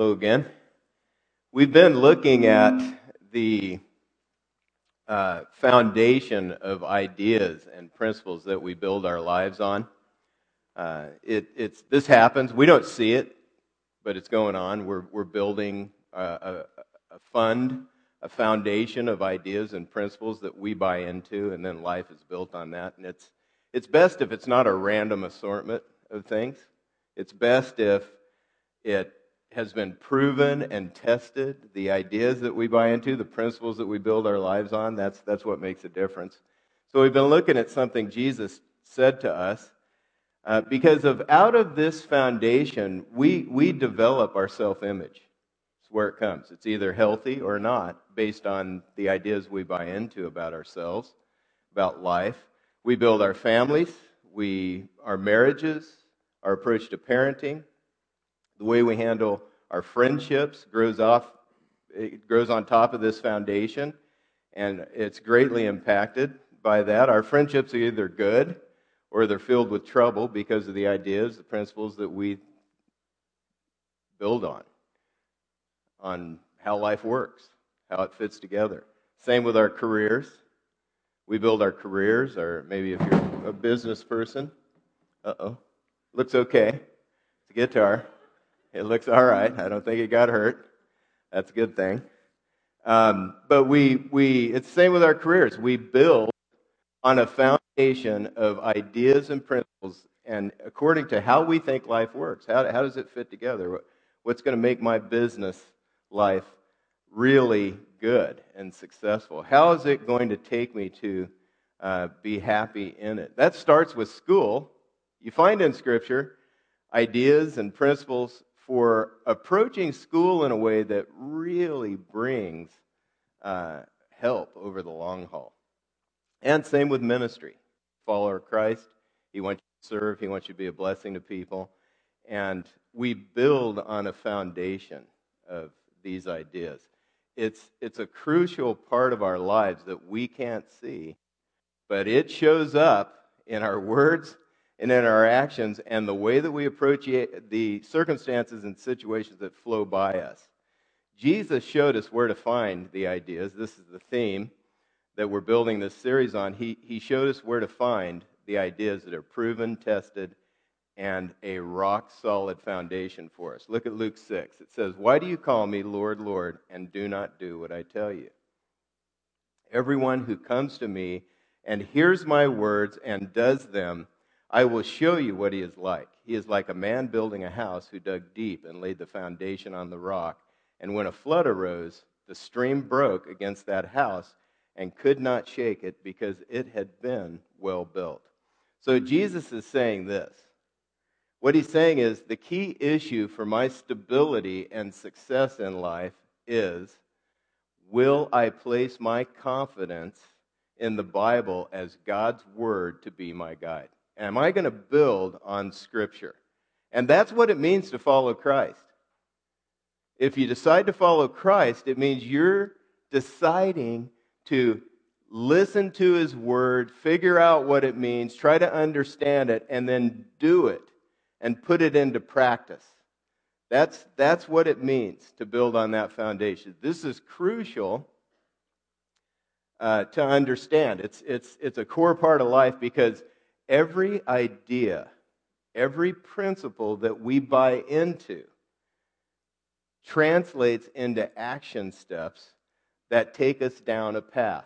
Hello again. We've been looking at the uh, foundation of ideas and principles that we build our lives on. Uh, it, it's, this happens. We don't see it, but it's going on. We're, we're building a, a, a fund, a foundation of ideas and principles that we buy into, and then life is built on that. And it's, it's best if it's not a random assortment of things. It's best if it has been proven and tested. The ideas that we buy into, the principles that we build our lives on, that's, that's what makes a difference. So we've been looking at something Jesus said to us. Uh, because of out of this foundation, we, we develop our self image. It's where it comes. It's either healthy or not, based on the ideas we buy into about ourselves, about life. We build our families, we, our marriages, our approach to parenting, the way we handle our friendships grows off it grows on top of this foundation and it's greatly impacted by that. Our friendships are either good or they're filled with trouble because of the ideas the principles that we build on on how life works how it fits together. Same with our careers. We build our careers or maybe if you're a business person uh-oh looks okay it's a guitar it looks all right. I don't think it got hurt. That's a good thing. Um, but we, we, it's the same with our careers. We build on a foundation of ideas and principles, and according to how we think life works. How, how does it fit together? What's going to make my business life really good and successful? How is it going to take me to uh, be happy in it? That starts with school. You find in Scripture ideas and principles for approaching school in a way that really brings uh, help over the long haul. And same with ministry. Follower of Christ, He wants you to serve, He wants you to be a blessing to people. And we build on a foundation of these ideas. It's, it's a crucial part of our lives that we can't see, but it shows up in our words and in our actions and the way that we approach the circumstances and situations that flow by us. Jesus showed us where to find the ideas. This is the theme that we're building this series on. He, he showed us where to find the ideas that are proven, tested, and a rock solid foundation for us. Look at Luke 6. It says, Why do you call me Lord, Lord, and do not do what I tell you? Everyone who comes to me and hears my words and does them, I will show you what he is like. He is like a man building a house who dug deep and laid the foundation on the rock. And when a flood arose, the stream broke against that house and could not shake it because it had been well built. So Jesus is saying this. What he's saying is the key issue for my stability and success in life is will I place my confidence in the Bible as God's word to be my guide? Am I going to build on Scripture? And that's what it means to follow Christ. If you decide to follow Christ, it means you're deciding to listen to His Word, figure out what it means, try to understand it, and then do it and put it into practice. That's, that's what it means to build on that foundation. This is crucial uh, to understand. It's, it's, it's a core part of life because every idea, every principle that we buy into translates into action steps that take us down a path.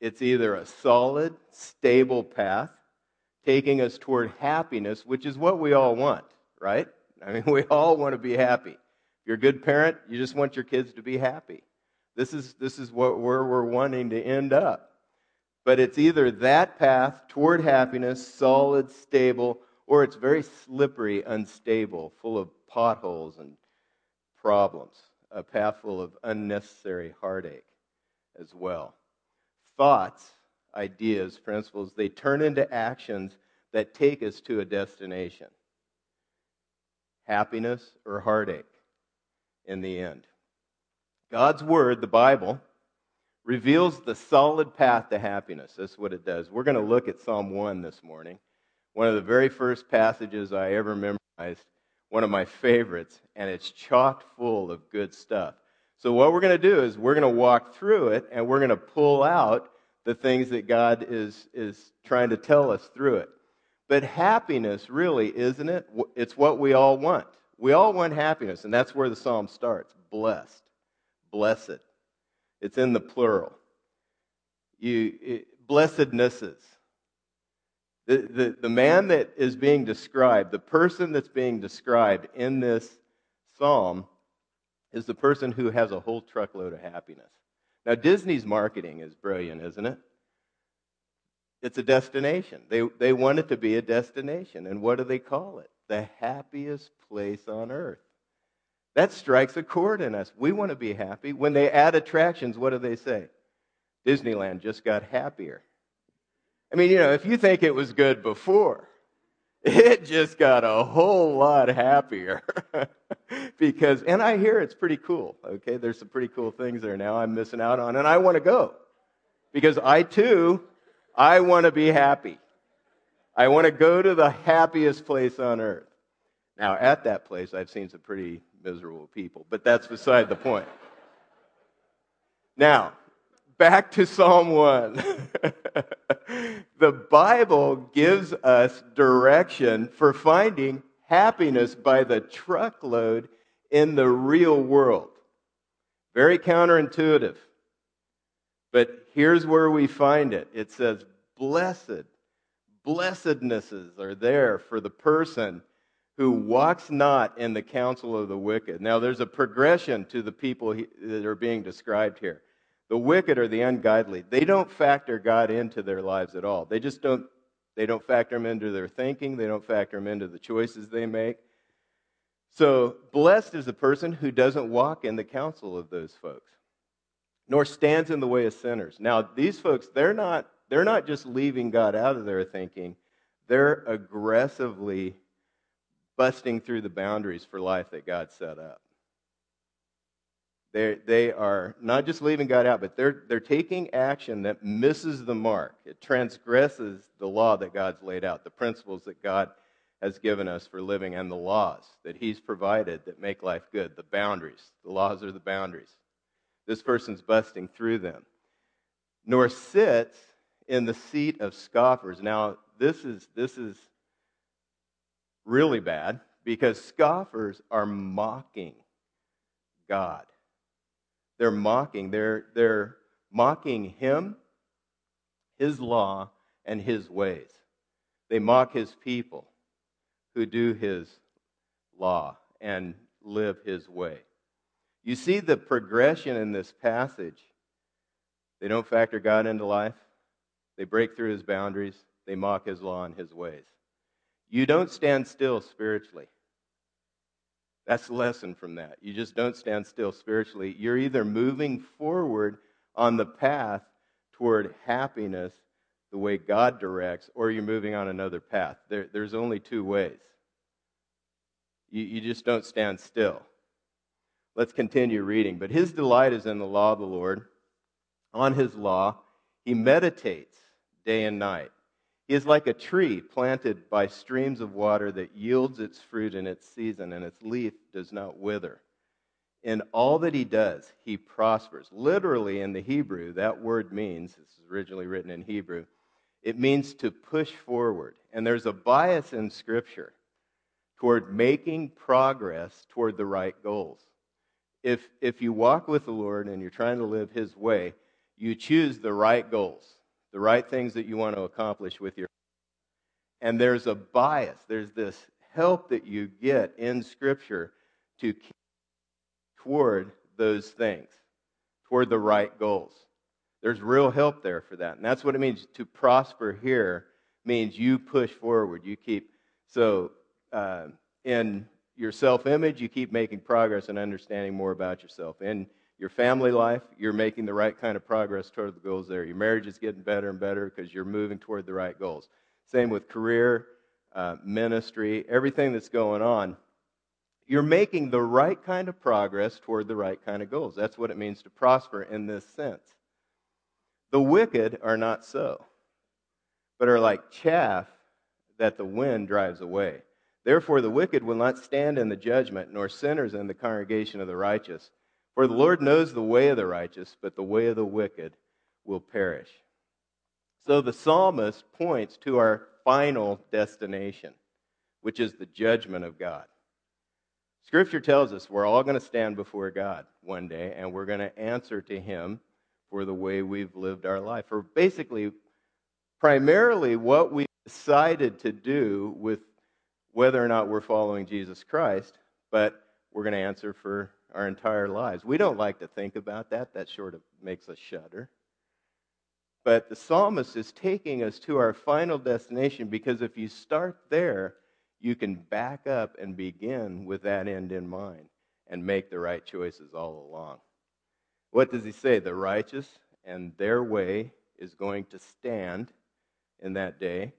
It's either a solid, stable path taking us toward happiness, which is what we all want, right? I mean, we all want to be happy. If you're a good parent, you just want your kids to be happy. This is, this is what, where we're wanting to end up. But it's either that path toward happiness, solid, stable, or it's very slippery, unstable, full of potholes and problems, a path full of unnecessary heartache as well. Thoughts, ideas, principles, they turn into actions that take us to a destination happiness or heartache in the end. God's Word, the Bible, reveals the solid path to happiness. That's what it does. We're going to look at Psalm 1 this morning. One of the very first passages I ever memorized one of my favorites, and it's chock full of good stuff. So, what we're going to do is we're going to walk through it and we're going to pull out the things that God is, is trying to tell us through it. But happiness, really, isn't it? It's what we all want. We all want happiness, and that's where the psalm starts blessed, blessed. It's in the plural. You, it, blessednesses. The, the, the man that is being described, the person that's being described in this psalm, is the person who has a whole truckload of happiness. Now, Disney's marketing is brilliant, isn't it? It's a destination. They, they want it to be a destination. And what do they call it? The happiest place on earth. That strikes a chord in us. We want to be happy. When they add attractions, what do they say? Disneyland just got happier. I mean, you know, if you think it was good before, it just got a whole lot happier. because, and I hear it's pretty cool, okay? There's some pretty cool things there now I'm missing out on, and I want to go. Because I too, I want to be happy. I want to go to the happiest place on earth. Now, at that place, I've seen some pretty miserable people, but that's beside the point. Now, back to Psalm 1. the Bible gives us direction for finding happiness by the truckload in the real world. Very counterintuitive. But here's where we find it it says, Blessed, blessednesses are there for the person who walks not in the counsel of the wicked. Now, there's a progression to the people that are being described here. The wicked are the ungodly. They don't factor God into their lives at all. They just don't, they don't factor him into their thinking. They don't factor him into the choices they make. So, blessed is the person who doesn't walk in the counsel of those folks, nor stands in the way of sinners. Now, these folks, they're not, they're not just leaving God out of their thinking, they're aggressively busting through the boundaries for life that God set up. They, they are not just leaving God out, but they're, they're taking action that misses the mark. It transgresses the law that God's laid out, the principles that God has given us for living, and the laws that He's provided that make life good, the boundaries. The laws are the boundaries. This person's busting through them. Nor sits in the seat of scoffers. Now, this is, this is really bad because scoffers are mocking God. They're mocking. They're, they're mocking Him, His law, and His ways. They mock His people who do His law and live His way. You see the progression in this passage. They don't factor God into life. They break through his boundaries. They mock his law and his ways. You don't stand still spiritually. That's the lesson from that. You just don't stand still spiritually. You're either moving forward on the path toward happiness the way God directs, or you're moving on another path. There, there's only two ways. You, you just don't stand still. Let's continue reading. But his delight is in the law of the Lord. On his law, he meditates day and night. Is like a tree planted by streams of water that yields its fruit in its season, and its leaf does not wither. In all that he does, he prospers. Literally, in the Hebrew, that word means, this is originally written in Hebrew, it means to push forward. And there's a bias in Scripture toward making progress toward the right goals. If, if you walk with the Lord and you're trying to live His way, you choose the right goals the right things that you want to accomplish with your and there's a bias there's this help that you get in scripture to keep toward those things toward the right goals. There's real help there for that. And that's what it means. To prosper here means you push forward. You keep so uh, in your self-image you keep making progress and understanding more about yourself. In your family life, you're making the right kind of progress toward the goals there. Your marriage is getting better and better because you're moving toward the right goals. Same with career, uh, ministry, everything that's going on. You're making the right kind of progress toward the right kind of goals. That's what it means to prosper in this sense. The wicked are not so, but are like chaff that the wind drives away. Therefore, the wicked will not stand in the judgment, nor sinners in the congregation of the righteous. For the Lord knows the way of the righteous, but the way of the wicked will perish. So the psalmist points to our final destination, which is the judgment of God. Scripture tells us we're all going to stand before God one day, and we're going to answer to Him for the way we've lived our life, or basically, primarily what we decided to do with whether or not we're following Jesus Christ, but we're going to answer for our entire lives. We don't like to think about that. That sort of makes us shudder. But the psalmist is taking us to our final destination because if you start there, you can back up and begin with that end in mind and make the right choices all along. What does he say? The righteous and their way is going to stand in that day.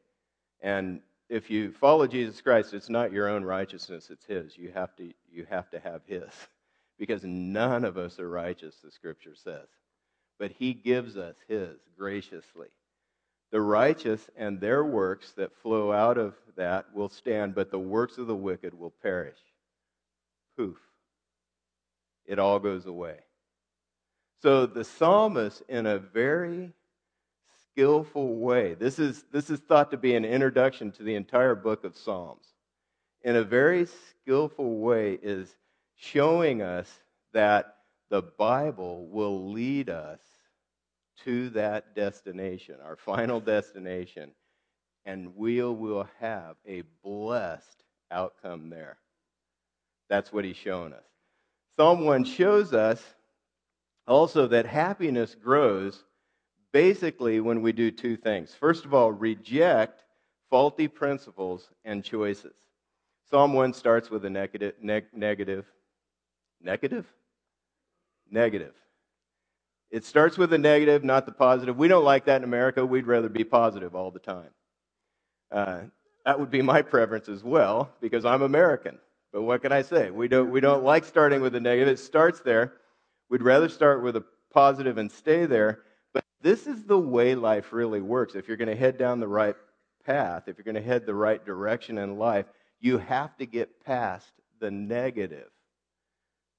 And if you follow Jesus Christ, it's not your own righteousness, it's his. You have to you have to have his. Because none of us are righteous, the scripture says. But he gives us his graciously. The righteous and their works that flow out of that will stand, but the works of the wicked will perish. Poof. It all goes away. So the psalmist, in a very skillful way. This is, this is thought to be an introduction to the entire book of Psalms. In a very skillful way, is showing us that the Bible will lead us to that destination, our final destination, and we will have a blessed outcome there. That's what he's showing us. Psalm 1 shows us also that happiness grows basically when we do two things. First of all, reject faulty principles and choices. Psalm 1 starts with a negative, neg- negative, negative? Negative. It starts with a negative, not the positive. We don't like that in America. We'd rather be positive all the time. Uh, that would be my preference as well, because I'm American. But what can I say? We don't, we don't like starting with a negative. It starts there. We'd rather start with a positive and stay there. But this is the way life really works. If you're going to head down the right path, if you're going to head the right direction in life, you have to get past the negative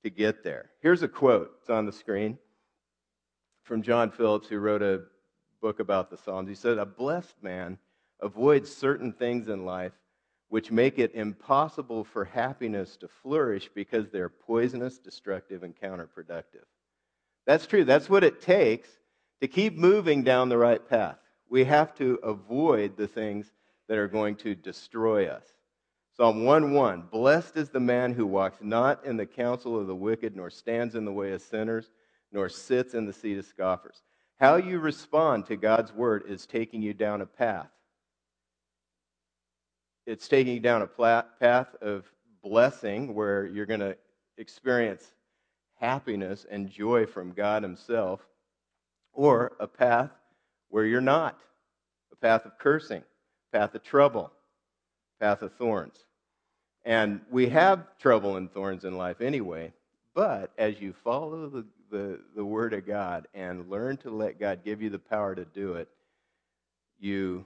to get there. Here's a quote. It's on the screen from John Phillips, who wrote a book about the Psalms. He said, A blessed man avoids certain things in life which make it impossible for happiness to flourish because they're poisonous, destructive, and counterproductive. That's true. That's what it takes to keep moving down the right path, we have to avoid the things that are going to destroy us. Psalm 1:1 Blessed is the man who walks not in the counsel of the wicked, nor stands in the way of sinners, nor sits in the seat of scoffers. How you respond to God's word is taking you down a path. It's taking you down a path of blessing where you're going to experience happiness and joy from God Himself or a path where you're not a path of cursing, path of trouble, path of thorns. And we have trouble and thorns in life anyway, but as you follow the, the, the Word of God and learn to let God give you the power to do it, you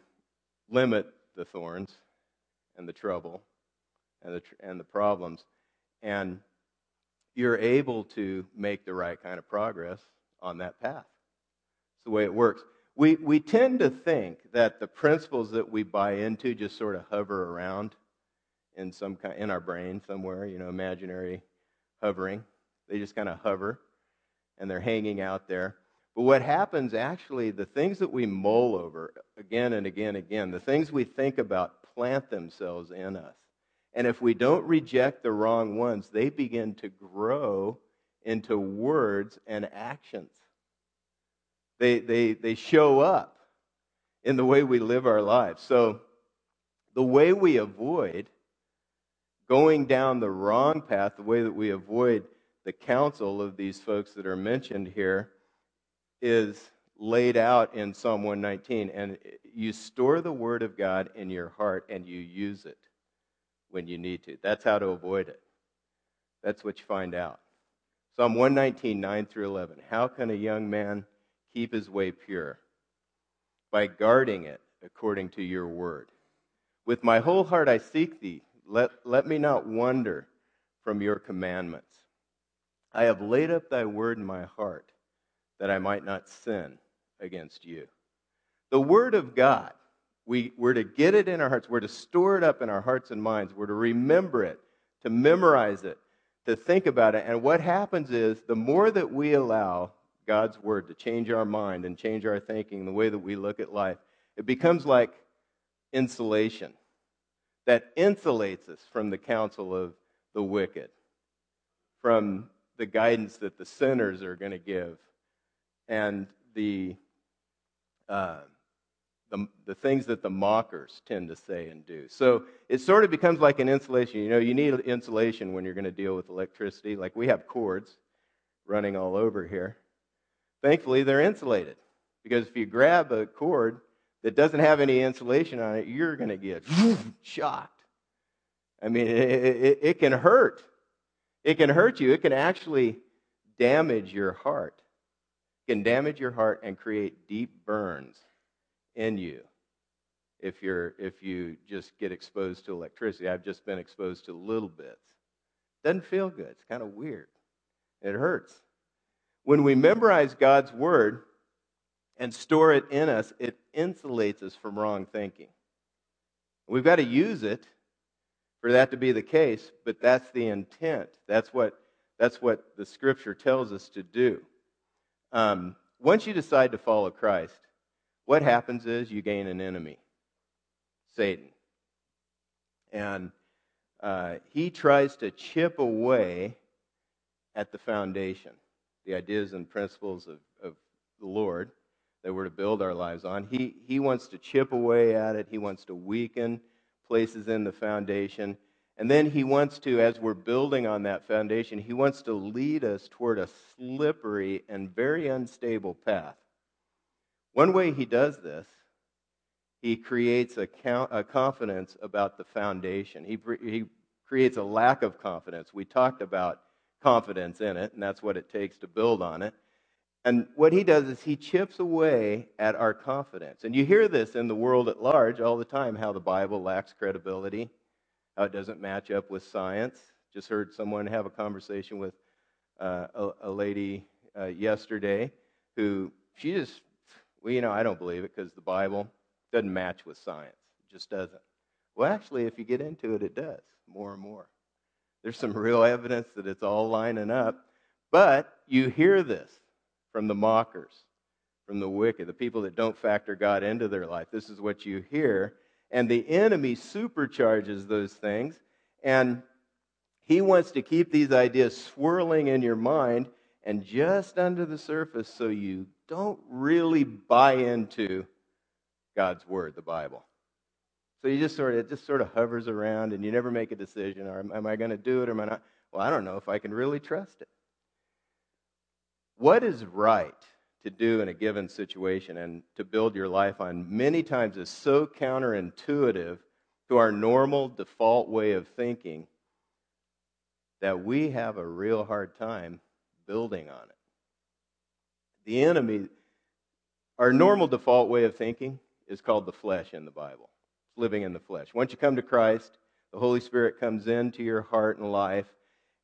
limit the thorns and the trouble and the, and the problems, and you're able to make the right kind of progress on that path It's the way it works. We, we tend to think that the principles that we buy into just sort of hover around in some kind, in our brain somewhere, you know, imaginary hovering. They just kind of hover and they're hanging out there. But what happens actually, the things that we mull over again and again and again, the things we think about plant themselves in us. And if we don't reject the wrong ones, they begin to grow into words and actions. They, they, they show up in the way we live our lives. So, the way we avoid going down the wrong path, the way that we avoid the counsel of these folks that are mentioned here, is laid out in Psalm 119. And you store the Word of God in your heart and you use it when you need to. That's how to avoid it. That's what you find out. Psalm 119, 9 through 11. How can a young man keep his way pure by guarding it according to your word. With my whole heart I seek thee. Let, let me not wander from your commandments. I have laid up thy word in my heart that I might not sin against you. The word of God, we, we're to get it in our hearts. We're to store it up in our hearts and minds. We're to remember it, to memorize it, to think about it. And what happens is the more that we allow God's word to change our mind and change our thinking, the way that we look at life, it becomes like insulation that insulates us from the counsel of the wicked, from the guidance that the sinners are going to give, and the, uh, the, the things that the mockers tend to say and do. So it sort of becomes like an insulation. You know, you need insulation when you're going to deal with electricity. Like we have cords running all over here. Thankfully, they're insulated because if you grab a cord that doesn't have any insulation on it, you're going to get shocked. I mean, it, it, it, can hurt. It can hurt you. It can actually damage your heart. It can damage your heart and create deep burns in you if you're if you just get exposed to electricity. I've just been exposed to little bits. Doesn't feel good. It's kind of weird. It hurts. When we memorize God's word, and store it in us, it insulates us from wrong thinking. We've got to use it for that to be the case, but that's the intent. That's what, that's what the scripture tells us to do. Um, once you decide to follow Christ, what happens is you gain an enemy Satan. And uh, he tries to chip away at the foundation, the ideas and principles of, of the Lord that we're to build our lives on. He, he wants to chip away at it, he wants to weaken places in the foundation. And then he wants to, as we're building on that foundation, he wants to lead us toward a slippery and very unstable path. One way he does this, he creates a, count, a confidence about the foundation. He, he creates a lack of confidence. We talked about confidence in it, and that's what it takes to build on it. And what he does is he chips away at our confidence. And you hear this in the world at large all the time how the Bible lacks credibility, how it doesn't match up with science. Just heard someone have a conversation with uh, a, a, lady uh, yesterday who she just, well, you know, I don't believe it because the Bible doesn't match with science. It just doesn't. Well, actually, if you get into it, it does more and more. There's some real evidence that it's all lining up. But you hear this from the mockers, from the wicked, the people that don't factor God into their life. This is what you hear. And the enemy supercharges those things. And he wants to keep these ideas swirling in your mind and just under the surface so you don't really buy into God's word, the Bible. So you just sort of it just sort of hovers around and you never make a decision. Or am I going to do it or am I not? Well, I don't know if I can really trust it what is right to do in a given situation and to build your life on many times is so counterintuitive to our normal default way of thinking that we have a real hard time building on it. The enemy, our normal default way of thinking is called the flesh in the Bible. Living in the flesh. Once you come to Christ, the Holy Spirit comes into your heart and life,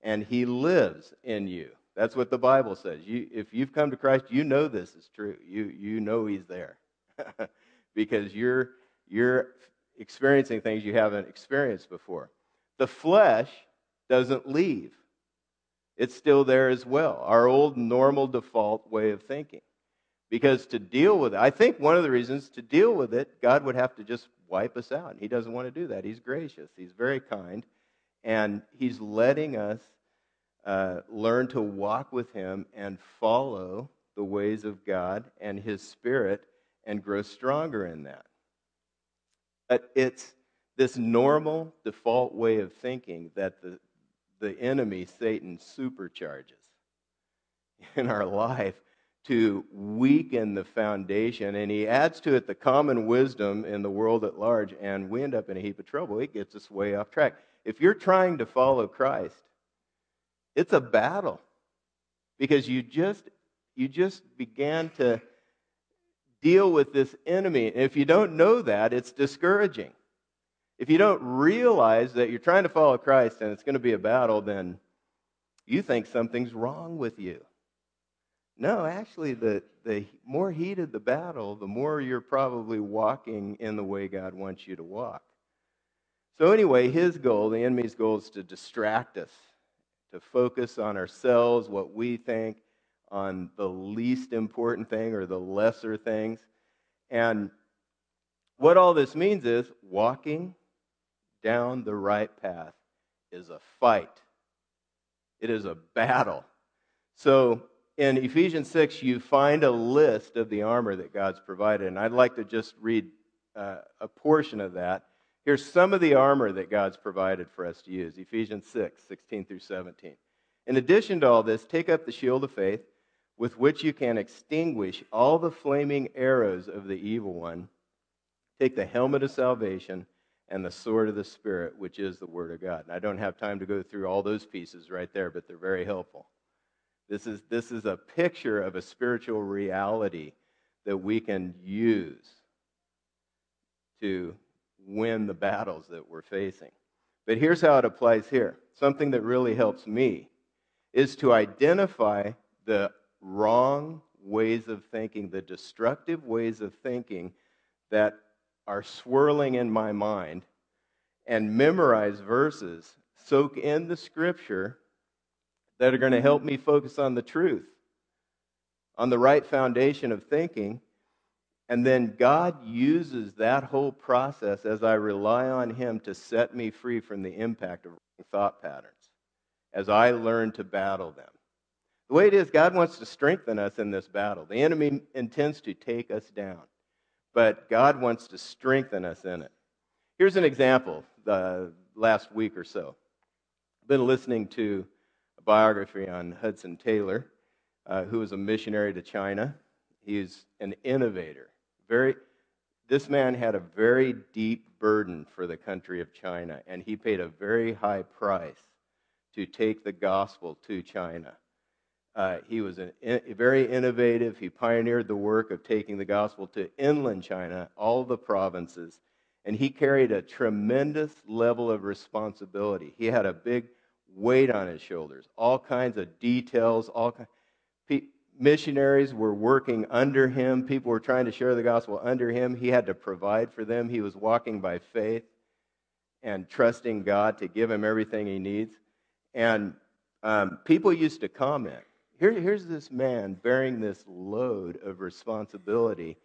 and He lives in you. That's what the Bible says. You, if you've come to Christ, you know this is true. You, you know He's there because you're, you're experiencing things you haven't experienced before. The flesh doesn't leave, it's still there as well. Our old normal default way of thinking. Because to deal with it, I think one of the reasons to deal with it, God would have to just wipe us out. And He doesn't want to do that. He's gracious, He's very kind, and He's letting us uh, learn to walk with Him and follow the ways of God and His Spirit and grow stronger in that. But it's this normal default way of thinking that the, the enemy, Satan, supercharges in our life to weaken the foundation. And he adds to it the common wisdom in the world at large, and we end up in a heap of trouble. It gets us way off track. If you're trying to follow Christ, it's a battle because you just you just began to deal with this enemy. And if you don't know that, it's discouraging. If you don't realize that you're trying to follow Christ and it's going to be a battle, then you think something's wrong with you. No, actually, the, the more heated the battle, the more you're probably walking in the way God wants you to walk. So, anyway, his goal, the enemy's goal, is to distract us, to focus on ourselves, what we think, on the least important thing or the lesser things. And what all this means is walking down the right path is a fight, it is a battle. So, in Ephesians 6, you find a list of the armor that God's provided. And I'd like to just read uh, a portion of that. Here's some of the armor that God's provided for us to use Ephesians 6, 16 through 17. In addition to all this, take up the shield of faith with which you can extinguish all the flaming arrows of the evil one. Take the helmet of salvation and the sword of the Spirit, which is the Word of God. And I don't have time to go through all those pieces right there, but they're very helpful. This is, this is a picture of a spiritual reality that we can use to win the battles that we're facing. But here's how it applies here. Something that really helps me is to identify the wrong ways of thinking, the destructive ways of thinking that are swirling in my mind, and memorize verses, soak in the scripture that are going to help me focus on the truth, on the right foundation of thinking. And then God uses that whole process as I rely on Him to set me free from the impact of thought patterns as I learn to battle them. The way it is, God wants to strengthen us in this battle. The enemy intends to take us down, but God wants to strengthen us in it. Here's an example the last week or so. I've been listening to biography on Hudson Taylor, uh, who was a missionary to China. He's an innovator. Very, this man had a very deep burden for the country of China, and he paid a very high price to take the gospel to China. Uh, he was an, very innovative. He pioneered the work of taking the gospel to inland China, all the provinces, and he carried a tremendous level of responsibility. He had a big weight on his shoulders, all kinds of details, all kinds. missionaries were working under him. People were trying to share the gospel under him. He had to provide for them. He was walking by faith and trusting God to give him everything he needs. And um, people used to comment. Here, here's this man bearing this load of responsibility.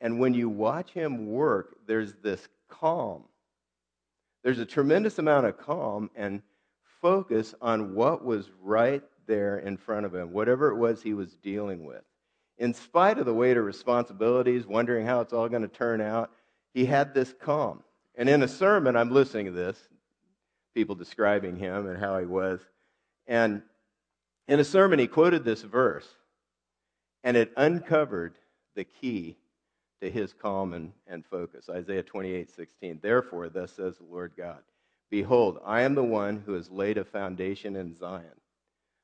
And when you watch him work, there's this calm. There's a tremendous amount of calm and focus on what was right there in front of him, whatever it was he was dealing with. In spite of the weight of responsibilities, wondering how it's all going to turn out, he had this calm. And in a sermon, I'm listening to this, people describing him and how he was. And in a sermon, he quoted this verse, and it uncovered the key to his calm and, and focus. Isaiah 28 16. Therefore, thus says the Lord God Behold, I am the one who has laid a foundation in Zion,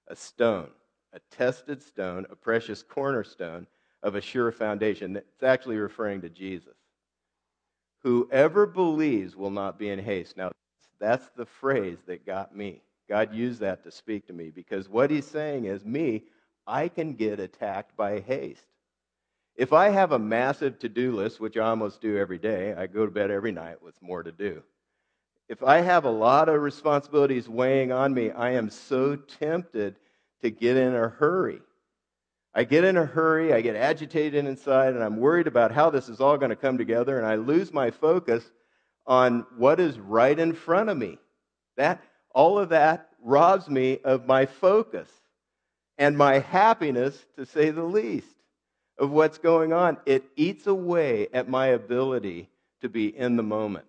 a stone, a tested stone, a precious cornerstone of a sure foundation. It's actually referring to Jesus. Whoever believes will not be in haste. Now, that's the phrase that got me. God used that to speak to me because what he's saying is, me, I can get attacked by haste. If I have a massive to do list, which I almost do every day, I go to bed every night with more to do if I have a lot of responsibilities weighing on me, I am so tempted to get in a hurry. I get in a hurry, I get agitated inside, and I'm worried about how this is all going to come together, and I lose my focus on what is right in front of me. That all of that robs me of my focus and my happiness, to say the least, of what's going on. It eats away at my ability to be in the moment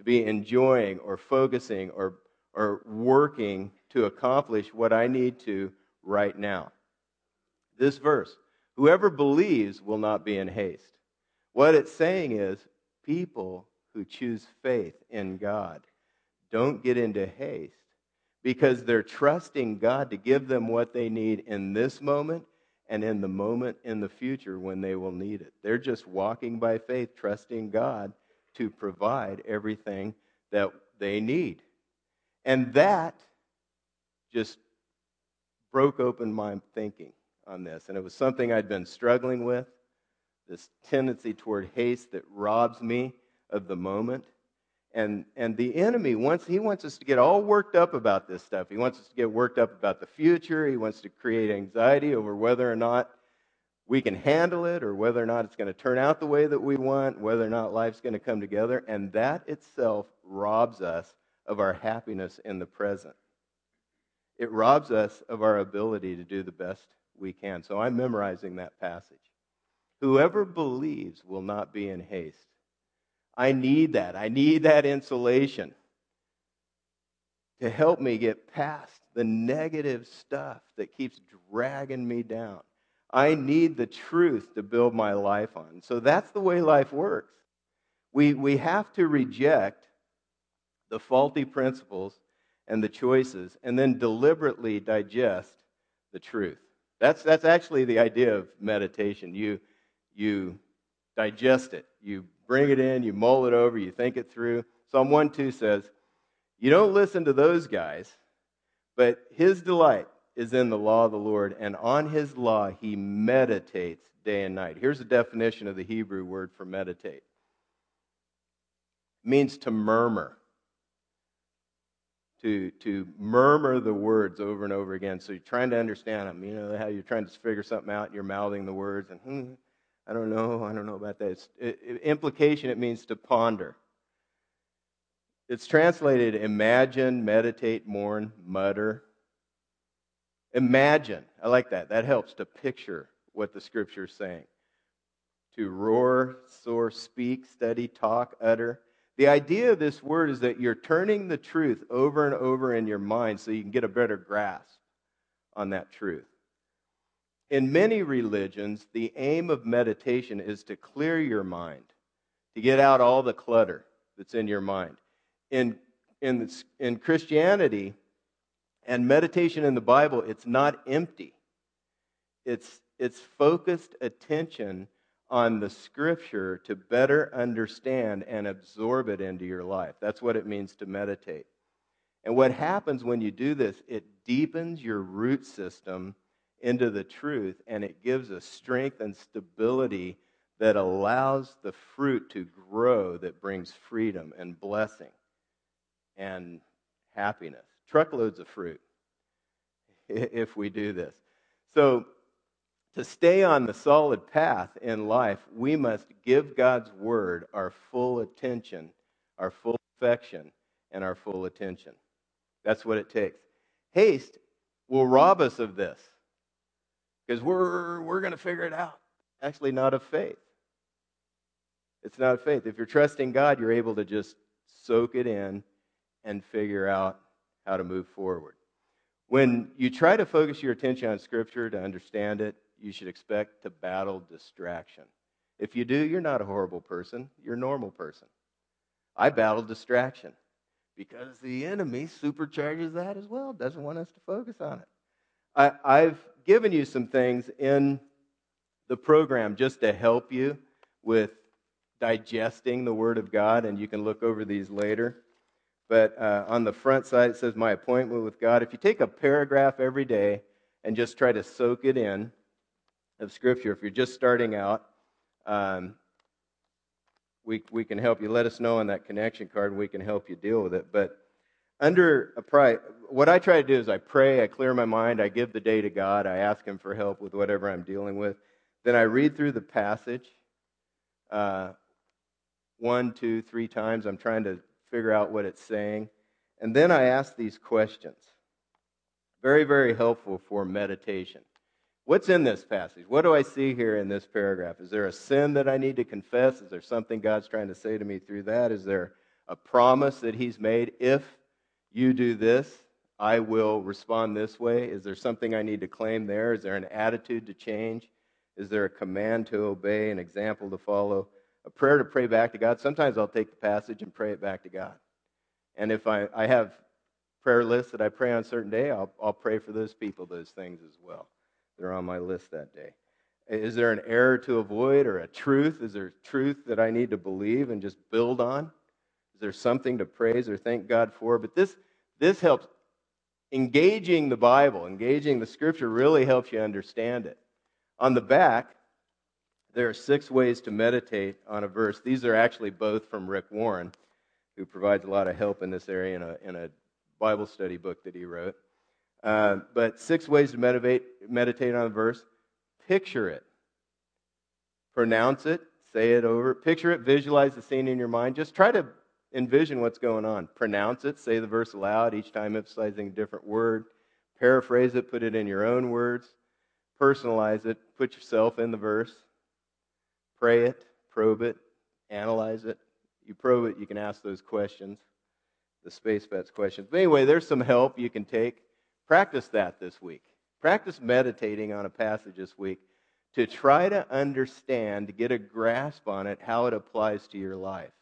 to be enjoying or focusing or, or working to accomplish what I need to right now. This verse whoever believes will not be in haste. What it's saying is people who choose faith in God don't get into haste because they're trusting God to give them what they need in this moment and in the moment in the future when they will need it. They're just walking by faith, trusting God to provide everything that they need. And that just broke open my thinking on this. And it was something I'd been struggling with this tendency toward haste that robs me of the moment. And, and the enemy wants, he wants us to get all worked up about this stuff. He wants us to get worked up about the future. He wants to create anxiety over whether or not we can handle it or whether or not it's going to turn out the way that we want, whether or not life's going to come together. And that itself robs us of our happiness in the present. It robs us of our ability to do the best we can. So I'm memorizing that passage. Whoever believes will not be in haste. I need that. I need that insulation to help me get past the negative stuff that keeps dragging me down. I need the truth to build my life on. So that's the way life works. We, we have to reject the faulty principles and the choices and then deliberately digest the truth. That's, that's actually the idea of meditation. You, you digest it, you bring it in, you mull it over, you think it through. Psalm 1 2 says, You don't listen to those guys, but his delight is in the law of the Lord, and on his law he meditates day and night. Here's a definition of the Hebrew word for meditate. It means to murmur. To, to murmur the words over and over again. So you're trying to understand them. You know how you're trying to figure something out and you're mouthing the words and hmm, I don't know. I don't know about that. It, implication, it means to ponder. It's translated imagine, meditate, mourn, mutter. Imagine. I like that. That helps to picture what the scripture is saying. To roar, soar, speak, study, talk, utter. The idea of this word is that you're turning the truth over and over in your mind so you can get a better grasp on that truth. In many religions, the aim of meditation is to clear your mind, to get out all the clutter that's in your mind. In, in, in Christianity and meditation in the Bible, it's not empty, it's, it's focused attention on the scripture to better understand and absorb it into your life. That's what it means to meditate. And what happens when you do this, it deepens your root system into the truth, and it gives a strength and stability that allows the fruit to grow that brings freedom and blessing and happiness. Truckloads of fruit if we do this. So, to stay on the solid path in life, we must give God's word our full attention, our full affection, and our full attention. That's what it takes. Haste will rob us of this because we're, we're going to figure it out. Actually, not of faith. It's not of faith. If you're trusting God, you're able to just soak it in and figure out how to move forward. When you try to focus your attention on Scripture to understand it, you should expect to battle distraction. If you do, you're not a horrible person, you're a normal person. I battle distraction because the enemy supercharges that as well, doesn't want us to focus on it. I, I've given you some things in the program just to help you with digesting the Word of God, and you can look over these later. But uh, on the front side, it says, My appointment with God. If you take a paragraph every day and just try to soak it in of Scripture, if you're just starting out, um, we, we can help you. Let us know on that connection card, and we can help you deal with it. But under a pray, what I try to do is I pray, I clear my mind, I give the day to God, I ask Him for help with whatever I'm dealing with. Then I read through the passage uh, one, two, three times. I'm trying to figure out what it's saying. And then I ask these questions. Very, very helpful for meditation. What's in this passage? What do I see here in this paragraph? Is there a sin that I need to confess? Is there something God's trying to say to me through that? Is there a promise that He's made? If you do this, I will respond this way? Is there something I need to claim there? Is there an attitude to change? Is there a command to obey, an example to follow, a prayer to pray back to God? Sometimes I'll take the passage and pray it back to God. And if I, I have prayer lists that I pray on a certain day, I'll, I'll pray for those people, those things as well. They're on my list that day. Is there an error to avoid or a truth? Is there truth that I need to believe and just build on? Is there something to praise or thank God for? But this, this helps. Engaging the Bible, engaging the scripture really helps you understand it. On the back, there are six ways to meditate on a verse. These are actually both from Rick Warren, who provides a lot of help in this area in a, in a Bible study book that he wrote. Uh, but six ways to meditate, meditate on a verse picture it, pronounce it, say it over, picture it, visualize the scene in your mind. Just try to envision what's going on. Pronounce it, say the verse aloud, each time emphasizing a different word. Paraphrase it, put it in your own words. Personalize it, put yourself in the verse. Pray it, probe it, analyze it. You probe it, you can ask those questions, the SPACE PETS questions. But anyway, there's some help you can take. Practice that this week. Practice meditating on a passage this week to try to understand, to get a grasp on it, how it applies to your life.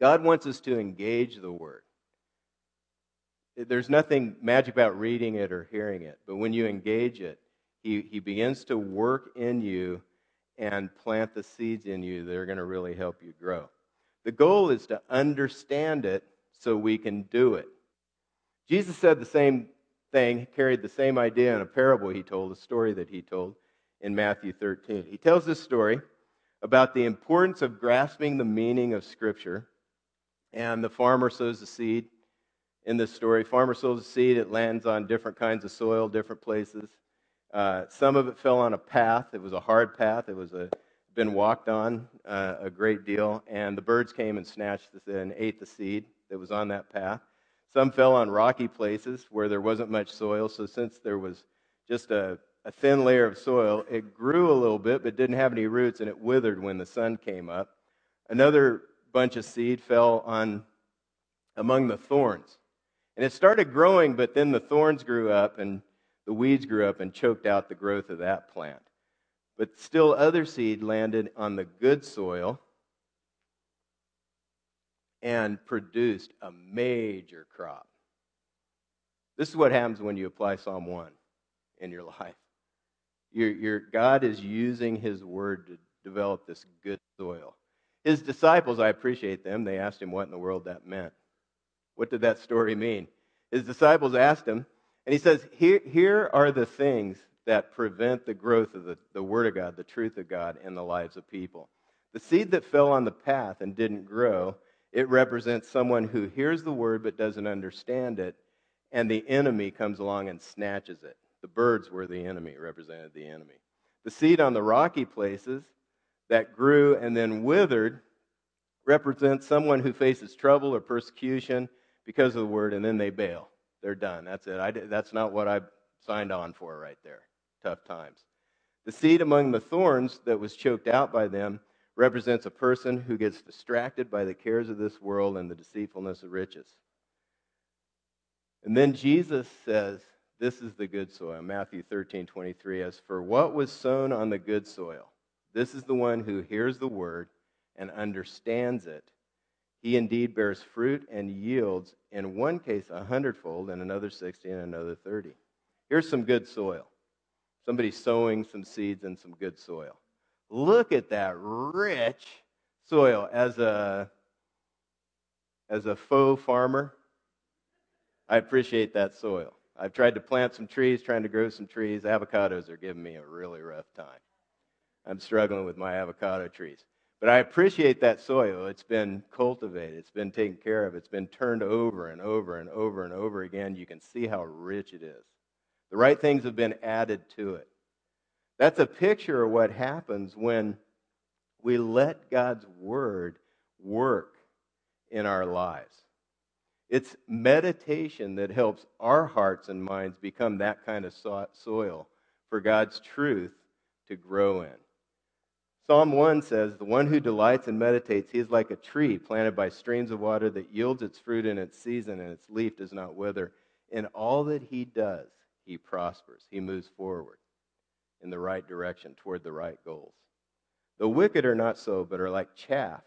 God wants us to engage the Word. There's nothing magic about reading it or hearing it, but when you engage it, He, he begins to work in you and plant the seeds in you that are going to really help you grow. The goal is to understand it so we can do it. Jesus said the same thing, carried the same idea in a parable he told, a story that he told in Matthew 13. He tells this story about the importance of grasping the meaning of Scripture. And the farmer sows the seed in this story. Farmer sows the seed, it lands on different kinds of soil, different places. Uh, some of it fell on a path. It was a hard path. It was a, been walked on uh, a great deal. And the birds came and snatched this and ate the seed that was on that path. Some fell on rocky places where there wasn't much soil. So, since there was just a, a thin layer of soil, it grew a little bit but didn't have any roots and it withered when the sun came up. Another bunch of seed fell on among the thorns. And it started growing, but then the thorns grew up and the weeds grew up and choked out the growth of that plant. But still, other seed landed on the good soil and produced a major crop. This is what happens when you apply Psalm 1 in your life. Your, God is using His word to develop this good soil. His disciples, I appreciate them, they asked him what in the world that meant. What did that story mean? His disciples asked him, and he says, Here, here are the things that prevent the growth of the, the Word of God, the truth of God, in the lives of people. The seed that fell on the path and didn't grow it represents someone who hears the word but doesn't understand it, and the enemy comes along and snatches it. The birds were the enemy, represented the enemy. The seed on the rocky places that grew and then withered represents someone who faces trouble or persecution because of the word, and then they bail. They're done. That's it. I, that's not what I signed on for right there. Tough times. The seed among the thorns that was choked out by them represents a person who gets distracted by the cares of this world and the deceitfulness of riches. And then Jesus says, This is the good soil. Matthew 13, 23. As for what was sown on the good soil, this is the one who hears the word and understands it. He indeed bears fruit and yields, in one case a hundredfold, in another sixty, and another thirty. Here's some good soil. Somebody sowing some seeds in some good soil. Look at that rich soil. As a, as a faux farmer, I appreciate that soil. I've tried to plant some trees, trying to grow some trees. Avocados are giving me a really rough time. I'm struggling with my avocado trees. But I appreciate that soil. It's been cultivated, it's been taken care of, it's been turned over and over and over and over again. You can see how rich it is. The right things have been added to it. That's a picture of what happens when we let God's word work in our lives. It's meditation that helps our hearts and minds become that kind of soil for God's truth to grow in. Psalm 1 says, The one who delights and meditates, he is like a tree planted by streams of water that yields its fruit in its season, and its leaf does not wither. In all that he does, he prospers. He moves forward in the right direction toward the right goals. The wicked are not so, but are like chaff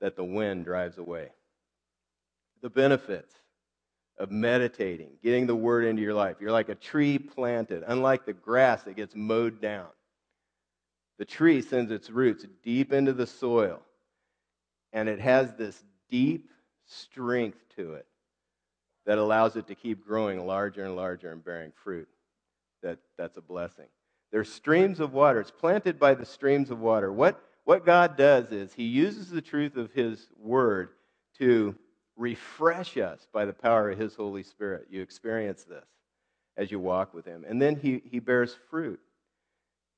that the wind drives away. The benefits of meditating, getting the word into your life. You're like a tree planted, unlike the grass that gets mowed down. The tree sends its roots deep into the soil, and it has this deep strength to it that allows it to keep growing larger and larger and bearing fruit. That, that's a blessing. There's streams of water. It's planted by the streams of water. What, what God does is He uses the truth of His Word to refresh us by the power of His Holy Spirit. You experience this as you walk with Him. And then He, he bears fruit.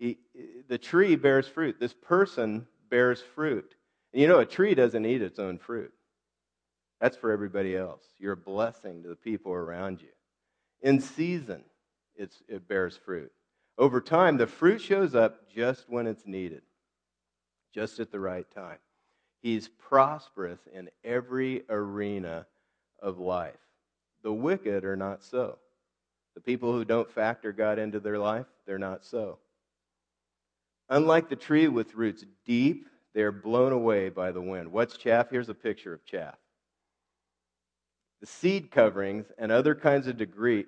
He, the tree bears fruit. This person bears fruit. And you know, a tree doesn't eat its own fruit. That's for everybody else. You're a blessing to the people around you. In season, it bears fruit. Over time, the fruit shows up just when it's needed, just at the right time. He's prosperous in every arena of life. The wicked are not so. The people who don't factor God into their life, they're not so. Unlike the tree with roots deep, they're blown away by the wind. What's chaff? Here's a picture of chaff. The seed coverings and other kinds of debris,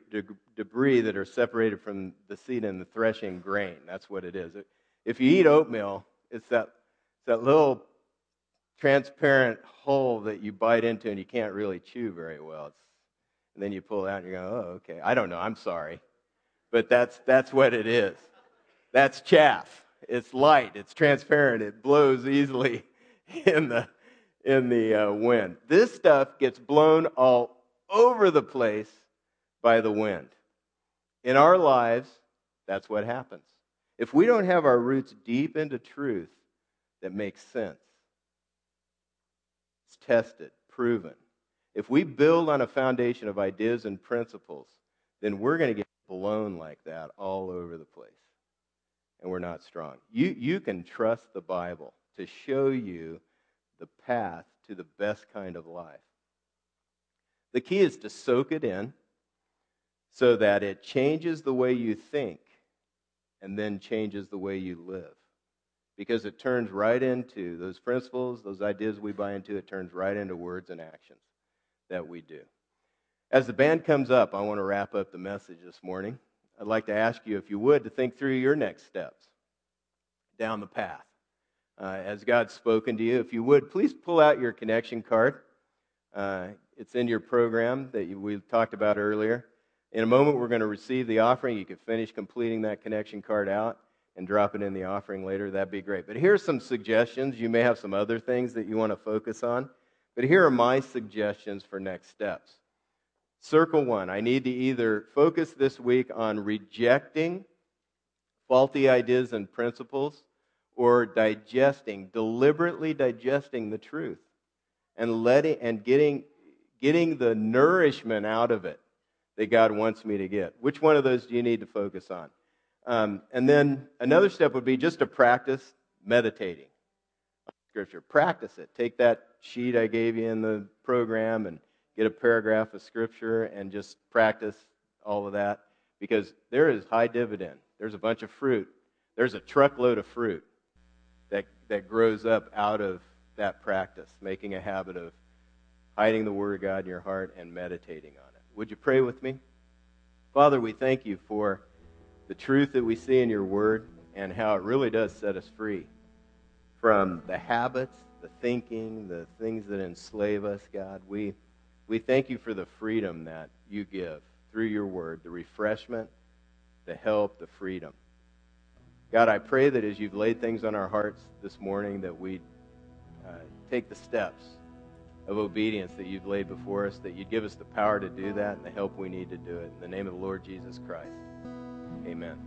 debris that are separated from the seed and the threshing grain. That's what it is. If you eat oatmeal, it's that, it's that little transparent hole that you bite into and you can't really chew very well. It's, and then you pull it out and you go, oh, okay. I don't know. I'm sorry. But that's, that's what it is. That's chaff. It's light. It's transparent. It blows easily in the, in the uh, wind. This stuff gets blown all over the place by the wind. In our lives, that's what happens. If we don't have our roots deep into truth that makes sense, it's tested, proven. If we build on a foundation of ideas and principles, then we're going to get blown like that all over the place. And we're not strong. You, you can trust the Bible to show you the path to the best kind of life. The key is to soak it in so that it changes the way you think and then changes the way you live. Because it turns right into those principles, those ideas we buy into, it turns right into words and actions that we do. As the band comes up, I want to wrap up the message this morning. I'd like to ask you, if you would, to think through your next steps down the path. Uh, as God's spoken to you, if you would, please pull out your connection card. Uh, it's in your program that you, we talked about earlier. In a moment, we're going to receive the offering. You can finish completing that connection card out and drop it in the offering later. That'd be great. But here's some suggestions. You may have some other things that you want to focus on. But here are my suggestions for next steps. Circle one I need to either focus this week on rejecting faulty ideas and principles or digesting, deliberately digesting the truth and letting and getting getting the nourishment out of it that God wants me to get. Which one of those do you need to focus on? Um, and then another step would be just to practice meditating on Scripture. Practice it. Take that sheet I gave you in the program and get a paragraph of Scripture and just practice all of that because there is high dividend. There's a bunch of fruit. There's a truckload of fruit that, that grows up out of that practice, making a habit of hiding the Word of God in your heart and meditating on it. Would you pray with me? Father, we thank you for the truth that we see in your word and how it really does set us free from the habits, the thinking, the things that enslave us, God. We, we thank you for the freedom that you give through your word, the refreshment, the help, the freedom. God, I pray that as you've laid things on our hearts this morning, that we uh, take the steps of obedience that you've laid before us, that you'd give us the power to do that and the help we need to do it. In the name of the Lord Jesus Christ. Amen.